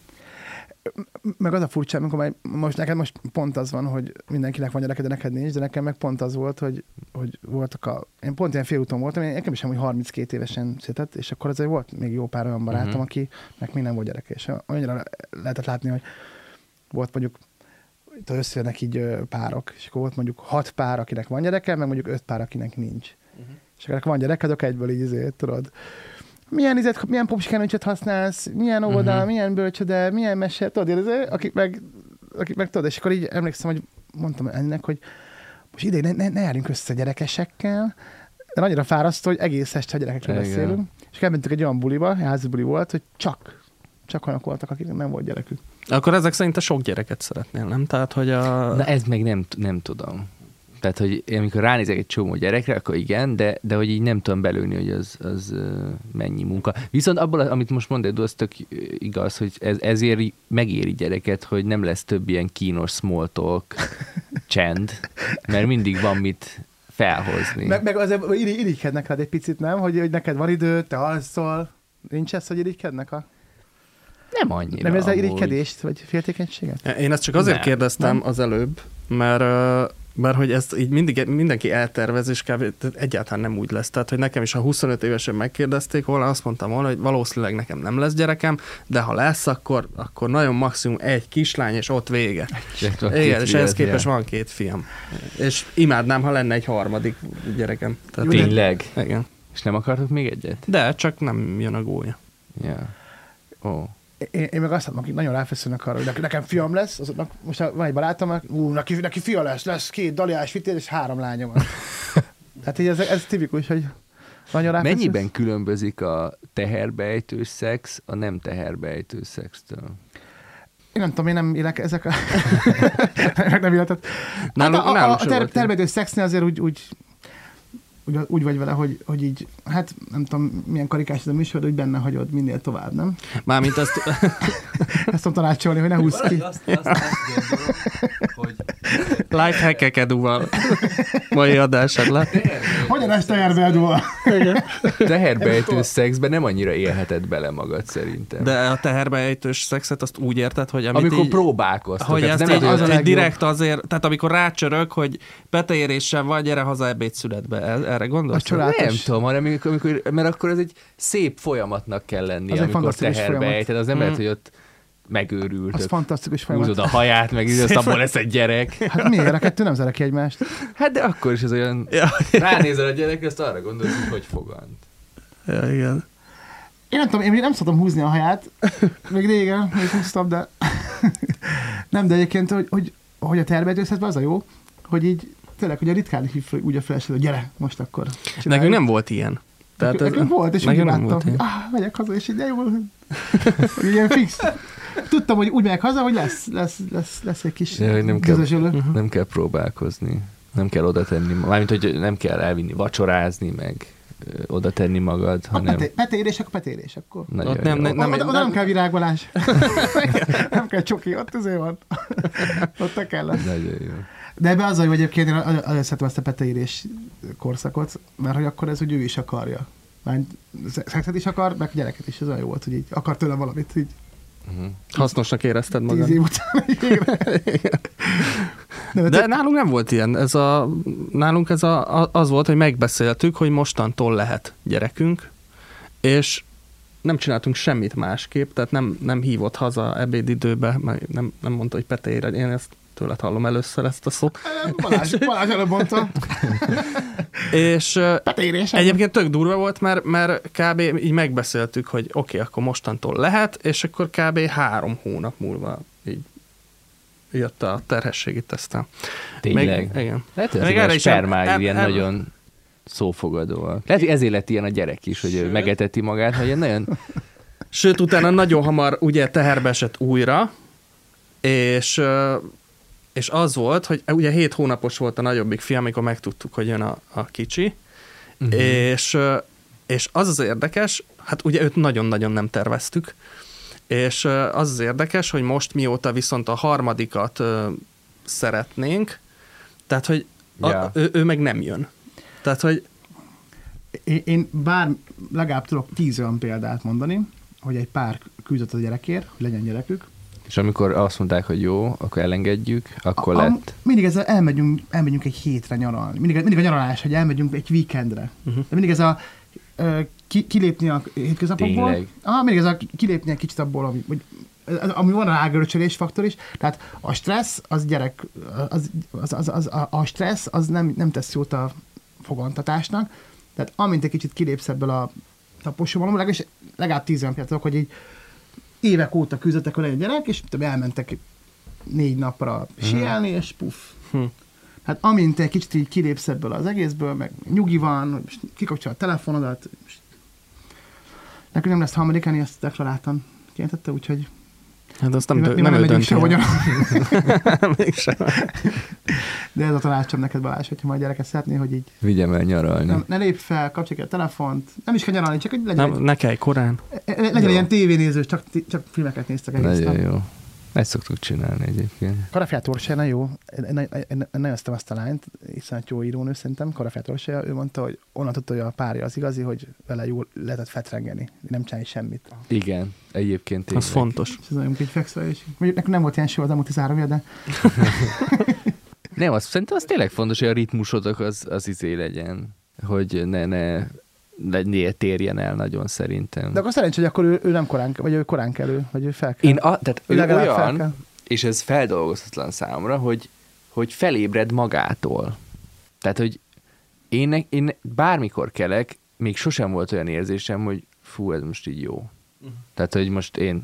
Meg az a furcsa, amikor majd, most neked most pont az van, hogy mindenkinek van gyereke, de neked nincs, de nekem meg pont az volt, hogy, hogy voltak a... Én pont ilyen félúton voltam, én nekem is hogy 32 évesen született, és akkor azért volt még jó pár olyan barátom, uh-huh. aki meg még nem volt gyereke, és annyira lehetett látni, hogy volt mondjuk összejönnek így párok, és akkor volt mondjuk hat pár, akinek van gyereke, meg mondjuk öt pár, akinek nincs. Uh-huh. És akkor van gyerek, azok egyből így azért, tudod. Milyen, izet, milyen popsikenőcsöt használsz, milyen óvoda, uh-huh. milyen bölcsöde, milyen mese, tudod, azért, akik meg, akik meg tudod, és akkor így emlékszem, hogy mondtam ennek, hogy most ide ne, ne, ne járjunk össze gyerekesekkel, de annyira fárasztó, hogy egész este a gyerekekről Igen. beszélünk. És elmentünk egy olyan buliba, házi buli volt, hogy csak, csak olyanok voltak, akik nem volt gyerekük. Akkor ezek szerint a sok gyereket szeretnél, nem? Tehát, hogy a... Na ez még nem, nem tudom. Tehát, hogy amikor ránézek egy csomó gyerekre, akkor igen, de, de hogy így nem tudom belőni, hogy az, az mennyi munka. Viszont abból, amit most mondod, az tök igaz, hogy ez, ezért megéri gyereket, hogy nem lesz több ilyen kínos small talk (laughs) csend, mert mindig van mit felhozni. Meg, meg azért irigykednek rád egy picit, nem? Hogy, hogy neked van idő, te alszol. Nincs ez, hogy irigykednek a nem annyira. Nem ez irigykedést, vagy féltékenységet? Én ezt csak azért nem. kérdeztem nem. az előbb, mert mert hogy ezt így mindig, mindenki eltervez, és kb. egyáltalán nem úgy lesz. Tehát, hogy nekem is, ha 25 évesen megkérdezték volna, azt mondtam volna, hogy valószínűleg nekem nem lesz gyerekem, de ha lesz, akkor, akkor nagyon maximum egy kislány, és ott vége. Igen, és ehhez képest van két fiam. És imádnám, ha lenne egy harmadik gyerekem. Tehát Tényleg? Igen. És nem akartok még egyet? De, csak nem jön a gólya. Ja. Ó. Oh én, én meg azt látom, akik nagyon ráfeszülnek arra, hogy nekem fiam lesz, azoknak most van egy barátom, ú, neki, neki fia lesz, lesz két daliás fitér és három lányom van. Tehát (laughs) így ez, ez tipikus, hogy nagyon ráfeszülsz. Mennyiben különbözik a teherbejtő szex a nem teherbejtő szextől? Én nem tudom, én nem élek ezek a... (laughs) (laughs) nem életet. Hát a, a, a, a ter- szexnél azért úgy, úgy úgy, úgy vagy vele, hogy, hogy így, hát nem tudom, milyen karikás ez a műsor, hogy benne hagyod minél tovább, nem? Mármint azt... (laughs) Ezt tudom tanácsolni, hogy ne húzz ki. Azt, azt, azt gondolom, Lifehack eduval. Mai adásod le. Hogyan ezt teherbe eduval? Teherbeejtő szexben nem annyira élheted bele magad szerintem. De a teherbeejtős szexet azt úgy érted, hogy amit Amikor így, próbálkoztok. Hogy ezt nem így, az, az direkt azért, tehát amikor rácsörök, hogy beteéréssel vagy, gyere haza ebédszületbe. Erre gondolsz? Nem tudom, hanem amikor, amikor, mert akkor ez egy szép folyamatnak kell lenni, az amikor teherbe ejted. Az nem mm. lehet, hogy ott megőrült. Az fantasztikus folyamat. Húzod a haját, meg így abból lesz egy gyerek. Hát miért? A kettő nem zárja ki egymást. Hát de akkor is ez olyan... Ja. Ránézel a gyerek, azt arra gondolsz, hogy hogy fogant. Ja, igen. Én nem tudom, én még nem szoktam húzni a haját. Még régen, még húztam, de... nem, de egyébként, hogy, hogy, hogy a tervetőszetben az a jó, hogy így tényleg, hogy a ritkán hív úgy a feleség, hogy gyere, most akkor csináljuk. Nekünk nem volt ilyen. Tehát nekünk, ez, volt, és úgy láttam, hogy ah, megyek haza, és így de jó, hogy ilyen fix. Tudtam, hogy úgy megyek haza, hogy lesz, lesz, lesz, lesz egy kis ja, nem kell, uh-huh. nem kell próbálkozni. Nem kell oda tenni, mármint, hogy nem kell elvinni vacsorázni, meg oda tenni magad, A hanem peté, petérés, akkor petérés, akkor. nagyon Ott nem- jó. nem- Nem, oda, oda nem nem- kell virágolás. (laughs) (laughs) nem kell csoki, ott azért van. (laughs) ott te kell. Nagyon jó. De ebbe az, a jó egyébként én nagyon szeretem ezt a peteírés korszakot, mert hogy akkor ez, hogy ő is akarja. Már szexet is akar, meg gyereket is, ez olyan jó volt, hogy így akar tőle valamit, így Uh-huh. Hasznosnak érezted tíz magad. év után. Nem, De nálunk nem volt ilyen. Ez a, nálunk ez a, az volt, hogy megbeszéltük, hogy mostantól lehet gyerekünk, és nem csináltunk semmit másképp, tehát nem, nem hívott haza ebédidőbe, nem, nem mondta, hogy petéire, én ezt tőled hallom először ezt a szót. Balázs, Balázs előbb mondta. És ö, Petérés. egyébként tök durva volt, mert, mert kb. így megbeszéltük, hogy oké, okay, akkor mostantól lehet, és akkor kb. három hónap múlva így jött a terhességi tesztem. Tényleg. Meg, igen. Lehet, hogy Még erre a is spermáid em- ilyen em- nagyon szófogadóak. Lehet, hogy ezért lett ilyen a gyerek is, hogy ő megeteti magát, hogy ilyen nagyon... Sőt, utána nagyon hamar ugye teherbe esett újra, és, és az volt, hogy ugye hét hónapos volt a nagyobbik fia, amikor megtudtuk, hogy jön a, a kicsi, uh-huh. és, ö, és az az érdekes, hát ugye őt nagyon-nagyon nem terveztük, és ö, az az érdekes, hogy most mióta viszont a harmadikat szeretnénk, tehát, hogy a, Ja. ő, ő meg nem jön. Tehát, hogy Én, én bár legalább tudok tíz olyan példát mondani, hogy egy pár küzdött a gyerekért, hogy legyen gyerekük. És amikor azt mondták, hogy jó, akkor elengedjük, akkor A- lett. mindig ezzel elmegyünk, elmegyünk egy hétre nyaralni. Mindig, mindig a nyaralás, hogy elmegyünk egy weekendre. Uh-huh. De mindig ez a ö, ki, kilépni a hétköznapokból. Tényleg? Ah, mindig ez a kilépni egy kicsit abból, ami, hogy, ami van a rágörcsölés faktor is. Tehát a stressz, az gyerek, az, az, az, az, a, a stressz, az nem, nem tesz jót a fogantatásnak. Tehát amint egy kicsit kilépsz ebből a taposóban, legalább, legalább tíz olyan például, hogy így évek óta küzdöttek, hogy legyen gyerek, és tudom, elmentek négy napra síelni, és puff. Hm. Hát amint egy kicsit így kilépsz ebből az egészből, meg nyugi van, és kikapcsol a telefonodat, és nekünk nem lesz harmadikán, én ezt deklaráltan kénytette, úgyhogy hát azt nem, mi nem ő megyünk. (laughs) Mégsem. De ez a tanácsom neked Balázs, hogyha majd gyereket szeretné, hogy így Vigyem el nyaralni. nem, ne lép fel, kapcsolj a telefont, nem is kell nyaralni, csak hogy legyen, Nem, ne kelj korán. egy, legyen Jó. ilyen tévénézős, csak, csak filmeket néztek egész nap. jó. Ezt szoktuk csinálni egyébként. Karafját nagyon jó. Én, nagyon ezt azt a lányt, iszonyat jó írónő szerintem, Karafját Orsolya, ő mondta, hogy onnan tudta, hogy a párja az igazi, hogy vele jól lehetett fetrengeni, nem csinálni semmit. Igen, egyébként tényleg. Az fontos. Ez nagyon így fekszve, és mondjuk nekünk nem volt ilyen soha az elmúlt 13 év, de (laughs) Nem, az, szerintem az tényleg fontos, hogy a ritmusotok az, az izé legyen, hogy ne, ne térjen el nagyon szerintem. De akkor szerencsé, hogy akkor ő, ő nem korán, vagy ő korán kelő, vagy ő fel kell. Én a, tehát Ő ő legalább fel olyan, kell. és ez feldolgozhatatlan számomra, hogy, hogy felébred magától. Tehát, hogy én, én bármikor kelek, még sosem volt olyan érzésem, hogy fú, ez most így jó. Uh-huh. Tehát, hogy most én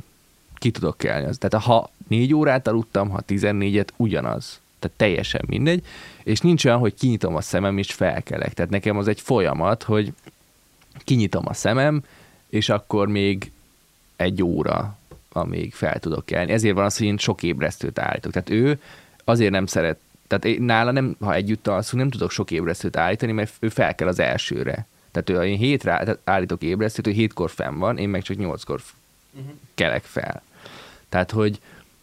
ki tudok kelni. Az. Tehát ha négy órát aludtam, ha tizennégyet, ugyanaz. Tehát teljesen mindegy. És nincs olyan, hogy kinyitom a szemem és felkelek. Tehát nekem az egy folyamat, hogy kinyitom a szemem, és akkor még egy óra, amíg fel tudok kelni. Ezért van az, hogy én sok ébresztőt állítok. Tehát ő azért nem szeret, tehát én, nála nem, ha együtt alszunk, nem tudok sok ébresztőt állítani, mert ő fel kell az elsőre. Tehát ő, én hétre áll- állítok ébresztőt, ő hétkor fenn van, én meg csak nyolckor uh-huh. kelek fel. Tehát, hogy,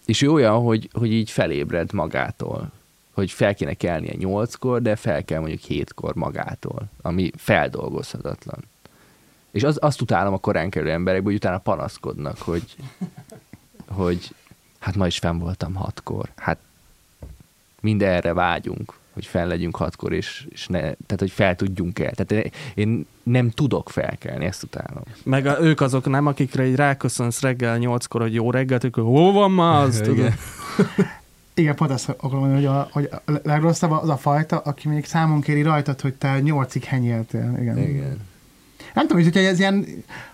és ő olyan, hogy, hogy így felébred magától. Hogy fel kéne kelnie nyolckor, de fel kell mondjuk hétkor magától, ami feldolgozhatatlan. És az, azt utálom a korán kerülő emberekből, hogy utána panaszkodnak, hogy, hogy hát ma is fenn voltam hatkor. Hát mind erre vágyunk, hogy fel legyünk hatkor, és, és ne, tehát hogy fel tudjunk el. Tehát én nem tudok felkelni, ezt utálom. Meg a, ők azok nem, akikre így ráköszönsz reggel nyolckor, hogy jó reggelt, ők hol van ma az, Igen. tudod? (laughs) Igen, pont azt akarom mondani, hogy a, hogy a legrosszabb az a fajta, aki még számon kéri rajtad, hogy te nyolcig henyéltél. Igen. Igen. Nem tudom, hogy ez ilyen,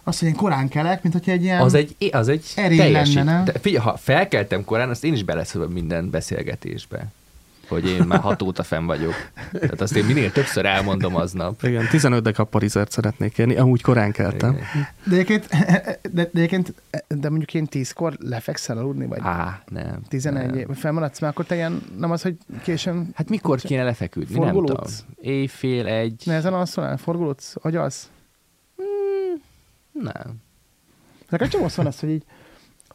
azt, hogy én korán kelek, mint hogyha egy ilyen... Az egy, az egy teljesít. lenne, nem? De figyelj, ha felkeltem korán, azt én is beleszövöm minden beszélgetésbe. hogy én már hat óta fenn vagyok. Tehát azt én minél többször elmondom aznap. Igen, 15 dekap parizert szeretnék kérni, amúgy korán keltem. Igen. De egyébként, de, de, egyébként, de mondjuk én tízkor lefekszel aludni, vagy Á, nem. 11 nem. év, felmaradsz, mert akkor te ilyen, nem az, hogy későn Hát mikor kéne lefeküdni? Nem tudom. Éjfél, egy... nehezen alszol el, forgolódsz, agyalsz? Nem. Nekem csomósz van az, hogy így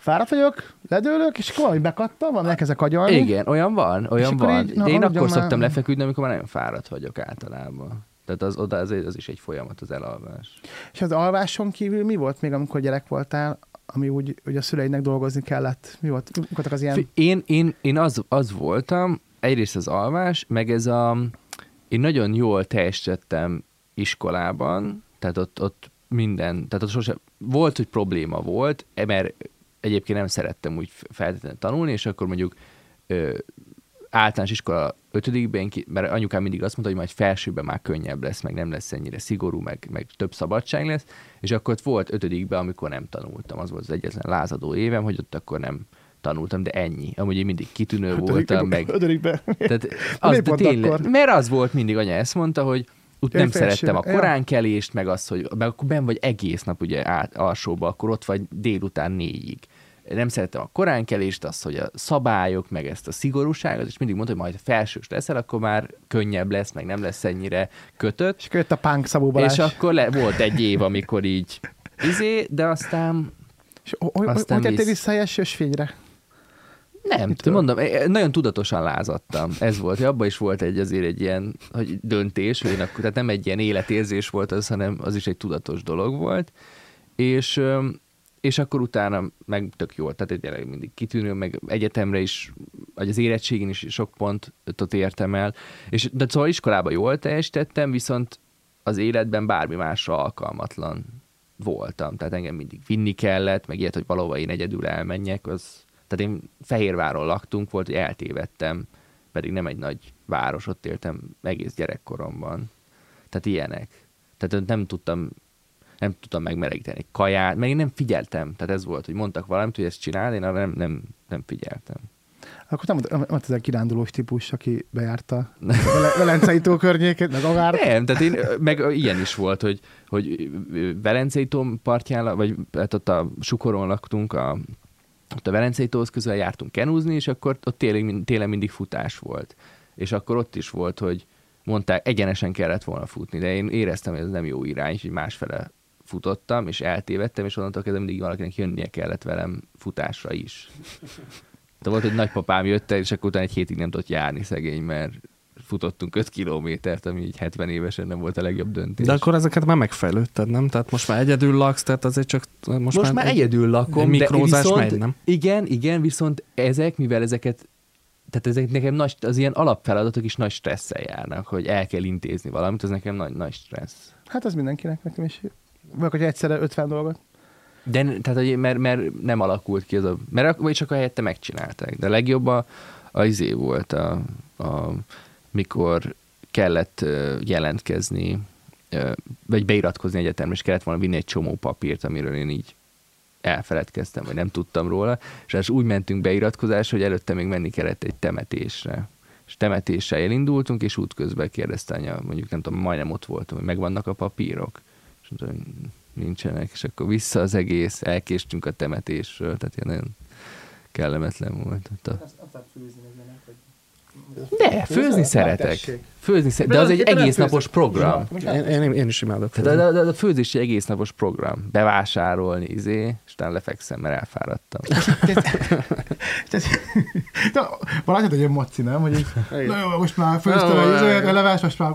fáradt vagyok, ledőlök, és akkor valami bekattam, valami elkezdek agyalni. Igen, olyan van, olyan van. így, na, De én akkor már. szoktam lefeküdni, amikor már nagyon fáradt vagyok általában. Tehát az, oda, az, az is egy folyamat, az elalvás. És az alváson kívül mi volt még, amikor gyerek voltál, ami úgy, hogy a szüleidnek dolgozni kellett? Mi volt? Mik voltak az ilyen... Én, én, én az, az voltam, egyrészt az alvás, meg ez a... Én nagyon jól teljesítettem iskolában, tehát ott, ott minden, tehát ott sosem, volt, hogy probléma volt, mert egyébként nem szerettem úgy feltétlenül tanulni, és akkor mondjuk ö, általános iskola ötödikben, mert anyukám mindig azt mondta, hogy majd felsőben már könnyebb lesz, meg nem lesz ennyire szigorú, meg, meg több szabadság lesz, és akkor ott volt ötödikben, amikor nem tanultam, az volt az egyetlen lázadó évem, hogy ott akkor nem tanultam, de ennyi. Amúgy én mindig kitűnő voltam, meg Ötödikbe. tehát az, de tényleg, akkor? mert az volt mindig, anya ezt mondta, hogy úgy nem szerettem a koránkelést, meg azt, hogy meg akkor ben vagy egész nap ugye át, alsóba, akkor ott vagy délután négyig. Nem szerettem a koránkelést, azt, hogy a szabályok, meg ezt a szigorúságot, és mindig mondta, hogy majd felsős leszel, akkor már könnyebb lesz, meg nem lesz ennyire kötött. És jött a punk Szabó Balázs. És akkor le, volt egy év, amikor így (laughs) izé, de aztán És hogy, hogy, Aztán hogy tettél visz. vissza egy ösvényre? Nem, Mitől? mondom, eh, nagyon tudatosan lázadtam. Ez volt, abban is volt egy azért egy ilyen hogy döntés, hogy én akkor, tehát nem egy ilyen életérzés volt az, hanem az is egy tudatos dolog volt. És, és akkor utána meg tök jó, tehát tényleg mindig kitűnő, meg egyetemre is, vagy az érettségén is sok pontot értem el. És, de szóval iskolában jól teljesítettem, viszont az életben bármi másra alkalmatlan voltam. Tehát engem mindig vinni kellett, meg ilyet, hogy valahova én egyedül elmenjek, az, tehát én Fehérváron laktunk, volt, hogy eltévedtem, pedig nem egy nagy város, ott éltem egész gyerekkoromban. Tehát ilyenek. Tehát nem tudtam nem tudtam megmelegíteni kaját, meg én nem figyeltem. Tehát ez volt, hogy mondtak valamit, hogy ezt csinál, én arra nem, nem, nem figyeltem. Akkor nem volt- volt ez a kirándulós típus, aki bejárta Vele- Velencei tó környékét, meg Agár. Nem, tehát én, meg ilyen is volt, hogy, hogy Velencei tó partján, vagy hát ott a Sukoron laktunk, a, ott a Velencei tóhoz közel jártunk kenúzni, és akkor ott télen, télen mindig futás volt. És akkor ott is volt, hogy mondták, egyenesen kellett volna futni, de én éreztem, hogy ez nem jó irány, hogy másfele futottam, és eltévedtem, és onnantól kezdve mindig valakinek jönnie kellett velem futásra is. De volt, hogy nagypapám jött el, és akkor utána egy hétig nem tudott járni szegény, mert futottunk 5 kilométert, ami így 70 évesen nem volt a legjobb döntés. De akkor ezeket már megfejlődted, nem? Tehát most már egyedül laksz, tehát azért csak most, most, már egy- egyedül lakom, de mikrózás viszont, megy, nem? Igen, igen, viszont ezek, mivel ezeket tehát ezek nekem nagy, az ilyen alapfeladatok is nagy stresszel járnak, hogy el kell intézni valamit, az nekem nagy, nagy stressz. Hát az mindenkinek, nekem is. Vagy hogy egyszerre 50 dolgot. De tehát, hogy mert, mert nem alakult ki az a... Mert vagy csak a helyette megcsinálták. De a legjobb a, a izé volt, a, a, mikor kellett jelentkezni, vagy beiratkozni egyetemre, és kellett volna vinni egy csomó papírt, amiről én így elfeledkeztem, vagy nem tudtam róla, és az úgy mentünk beiratkozásra, hogy előtte még menni kellett egy temetésre. És temetéssel elindultunk, és útközben kérdezte anya, mondjuk nem tudom, majdnem ott voltam, hogy megvannak a papírok. És mondta, hogy nincsenek, és akkor vissza az egész, elkéstünk a temetésről, tehát ilyen nagyon kellemetlen volt. ott A... De, főzni szeretek. Főzni szeretek, de az egy egész napos program. Én, én, én is imádok. Tehát a, a, a főzés egy egész napos program. Bevásárolni, izé, és utána lefekszem, mert elfáradtam. (laughs) De Balázs, hogy egy moci, nem? Hogy így, na jó, most már főztem egy izé, a leves, most már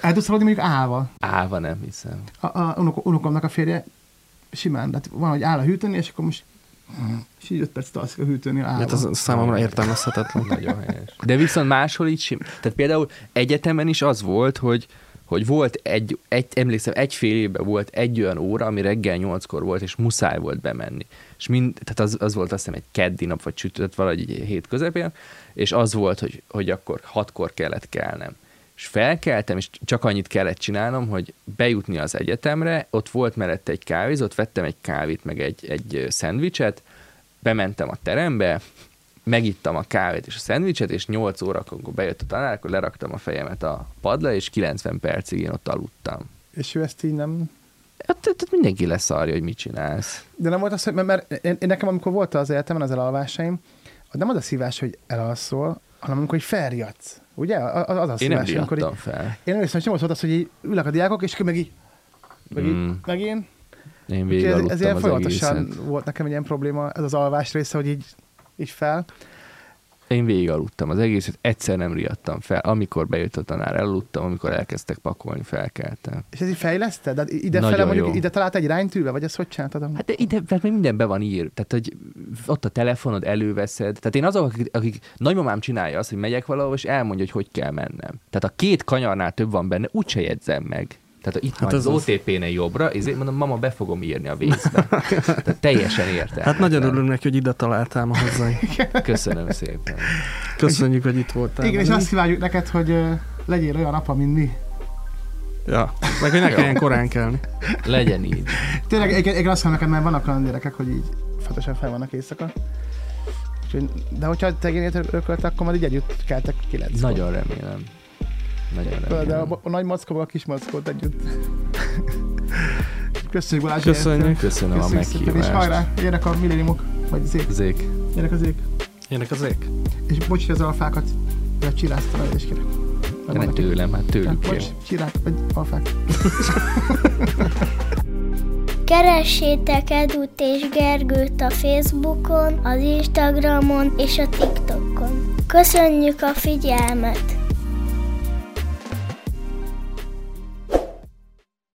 el tudsz haladni mondjuk állva. Állva nem hiszem. A, a unok, unokomnak a férje simán, tehát van, hogy áll a hűtőnél, és akkor most és így öt percet alszik a hűtőnél állva. Hát ez számomra értelmezhetetlen. Nagyon helyes. De viszont máshol így sim. Tehát például egyetemen is az volt, hogy hogy volt egy, egy, emlékszem, egy fél évben volt egy olyan óra, ami reggel nyolckor volt, és muszáj volt bemenni. És mind, tehát az, az volt azt hiszem egy keddi nap, vagy csütört, valahogy hét közepén, és az volt, hogy, hogy akkor hatkor kellett kelnem. És felkeltem, és csak annyit kellett csinálnom, hogy bejutni az egyetemre, ott volt mellette egy kávézó, ott vettem egy kávét, meg egy, egy szendvicset, bementem a terembe, megittam a kávét és a szendvicset, és 8 órakor, bejött a tanár, akkor leraktam a fejemet a padra, és 90 percig én ott aludtam. És ő ezt így nem... Hát, tehát mindenki leszarja, hogy mit csinálsz. De nem volt az, hogy, mert, mert én, én nekem, amikor volt az életemben az elalvásaim, nem az a szívás, hogy elalszol, hanem amikor hogy felriadsz. Ugye? Az, az a Én nem amikor így, fel. Én is nyomott volt az, hogy így ülök a diákok, és akkor meg így, meg, így, Mm. meg én. Én végig ez, ez ilyen az folyamatosan egészet. volt nekem egy ilyen probléma, ez az alvás része, hogy így, így fel. Én végig aludtam az egészet, egyszer nem riadtam fel. Amikor bejött a tanár, elaludtam, amikor elkezdtek pakolni, felkeltem. És ez így fejleszted? De ide Nagyon fele mondjuk, jó. ide talált egy iránytűve, vagy ezt hogy csináltad? Hát de ide mert minden be van ír. Tehát, hogy ott a telefonod, előveszed. Tehát én azok, akik, akik nagymamám csinálja azt, hogy megyek valahol, és elmondja, hogy hogy kell mennem. Tehát a két kanyarnál több van benne, úgyse jegyzem meg. Tehát itt hát az az. OTP-nél jobbra, ezért mondom, mama, be fogom írni a vészbe. Tehát teljesen értem. Hát nagyon örülünk neki, hogy ide találtál ma hozzánk. (laughs) Köszönöm szépen. Köszönjük, hogy itt voltál. Igen, és azt kívánjuk neked, hogy legyél olyan apa, mint mi. Ja, meg hogy ne kelljen korán kelni. Legyen így. Tényleg, igen, igen azt mondom mert vannak olyan gyerekek, hogy így fontosan fel vannak éjszaka. Úgyhogy, de hogyha te génét örökölt, akkor majd így együtt keltek kilenc. Nagyon remélem. Nagyon De remélem. a, a nagy mackóval a kis mackót együtt. (laughs) Köszönjük Balázs. Köszönjük. Köszönöm a szépen, és meghívást. hajrá, jönnek a milléniumok, vagy zék, Zék. jönnek az ék. Ének az ég. És bocs, hogy az alfákat, csiráztam el, és kérek. Meg Ne tőlem, hát tőlük Bocs, jön. csirák, vagy alfák. (laughs) Keressétek Edut és Gergőt a Facebookon, az Instagramon és a TikTokon. Köszönjük a figyelmet!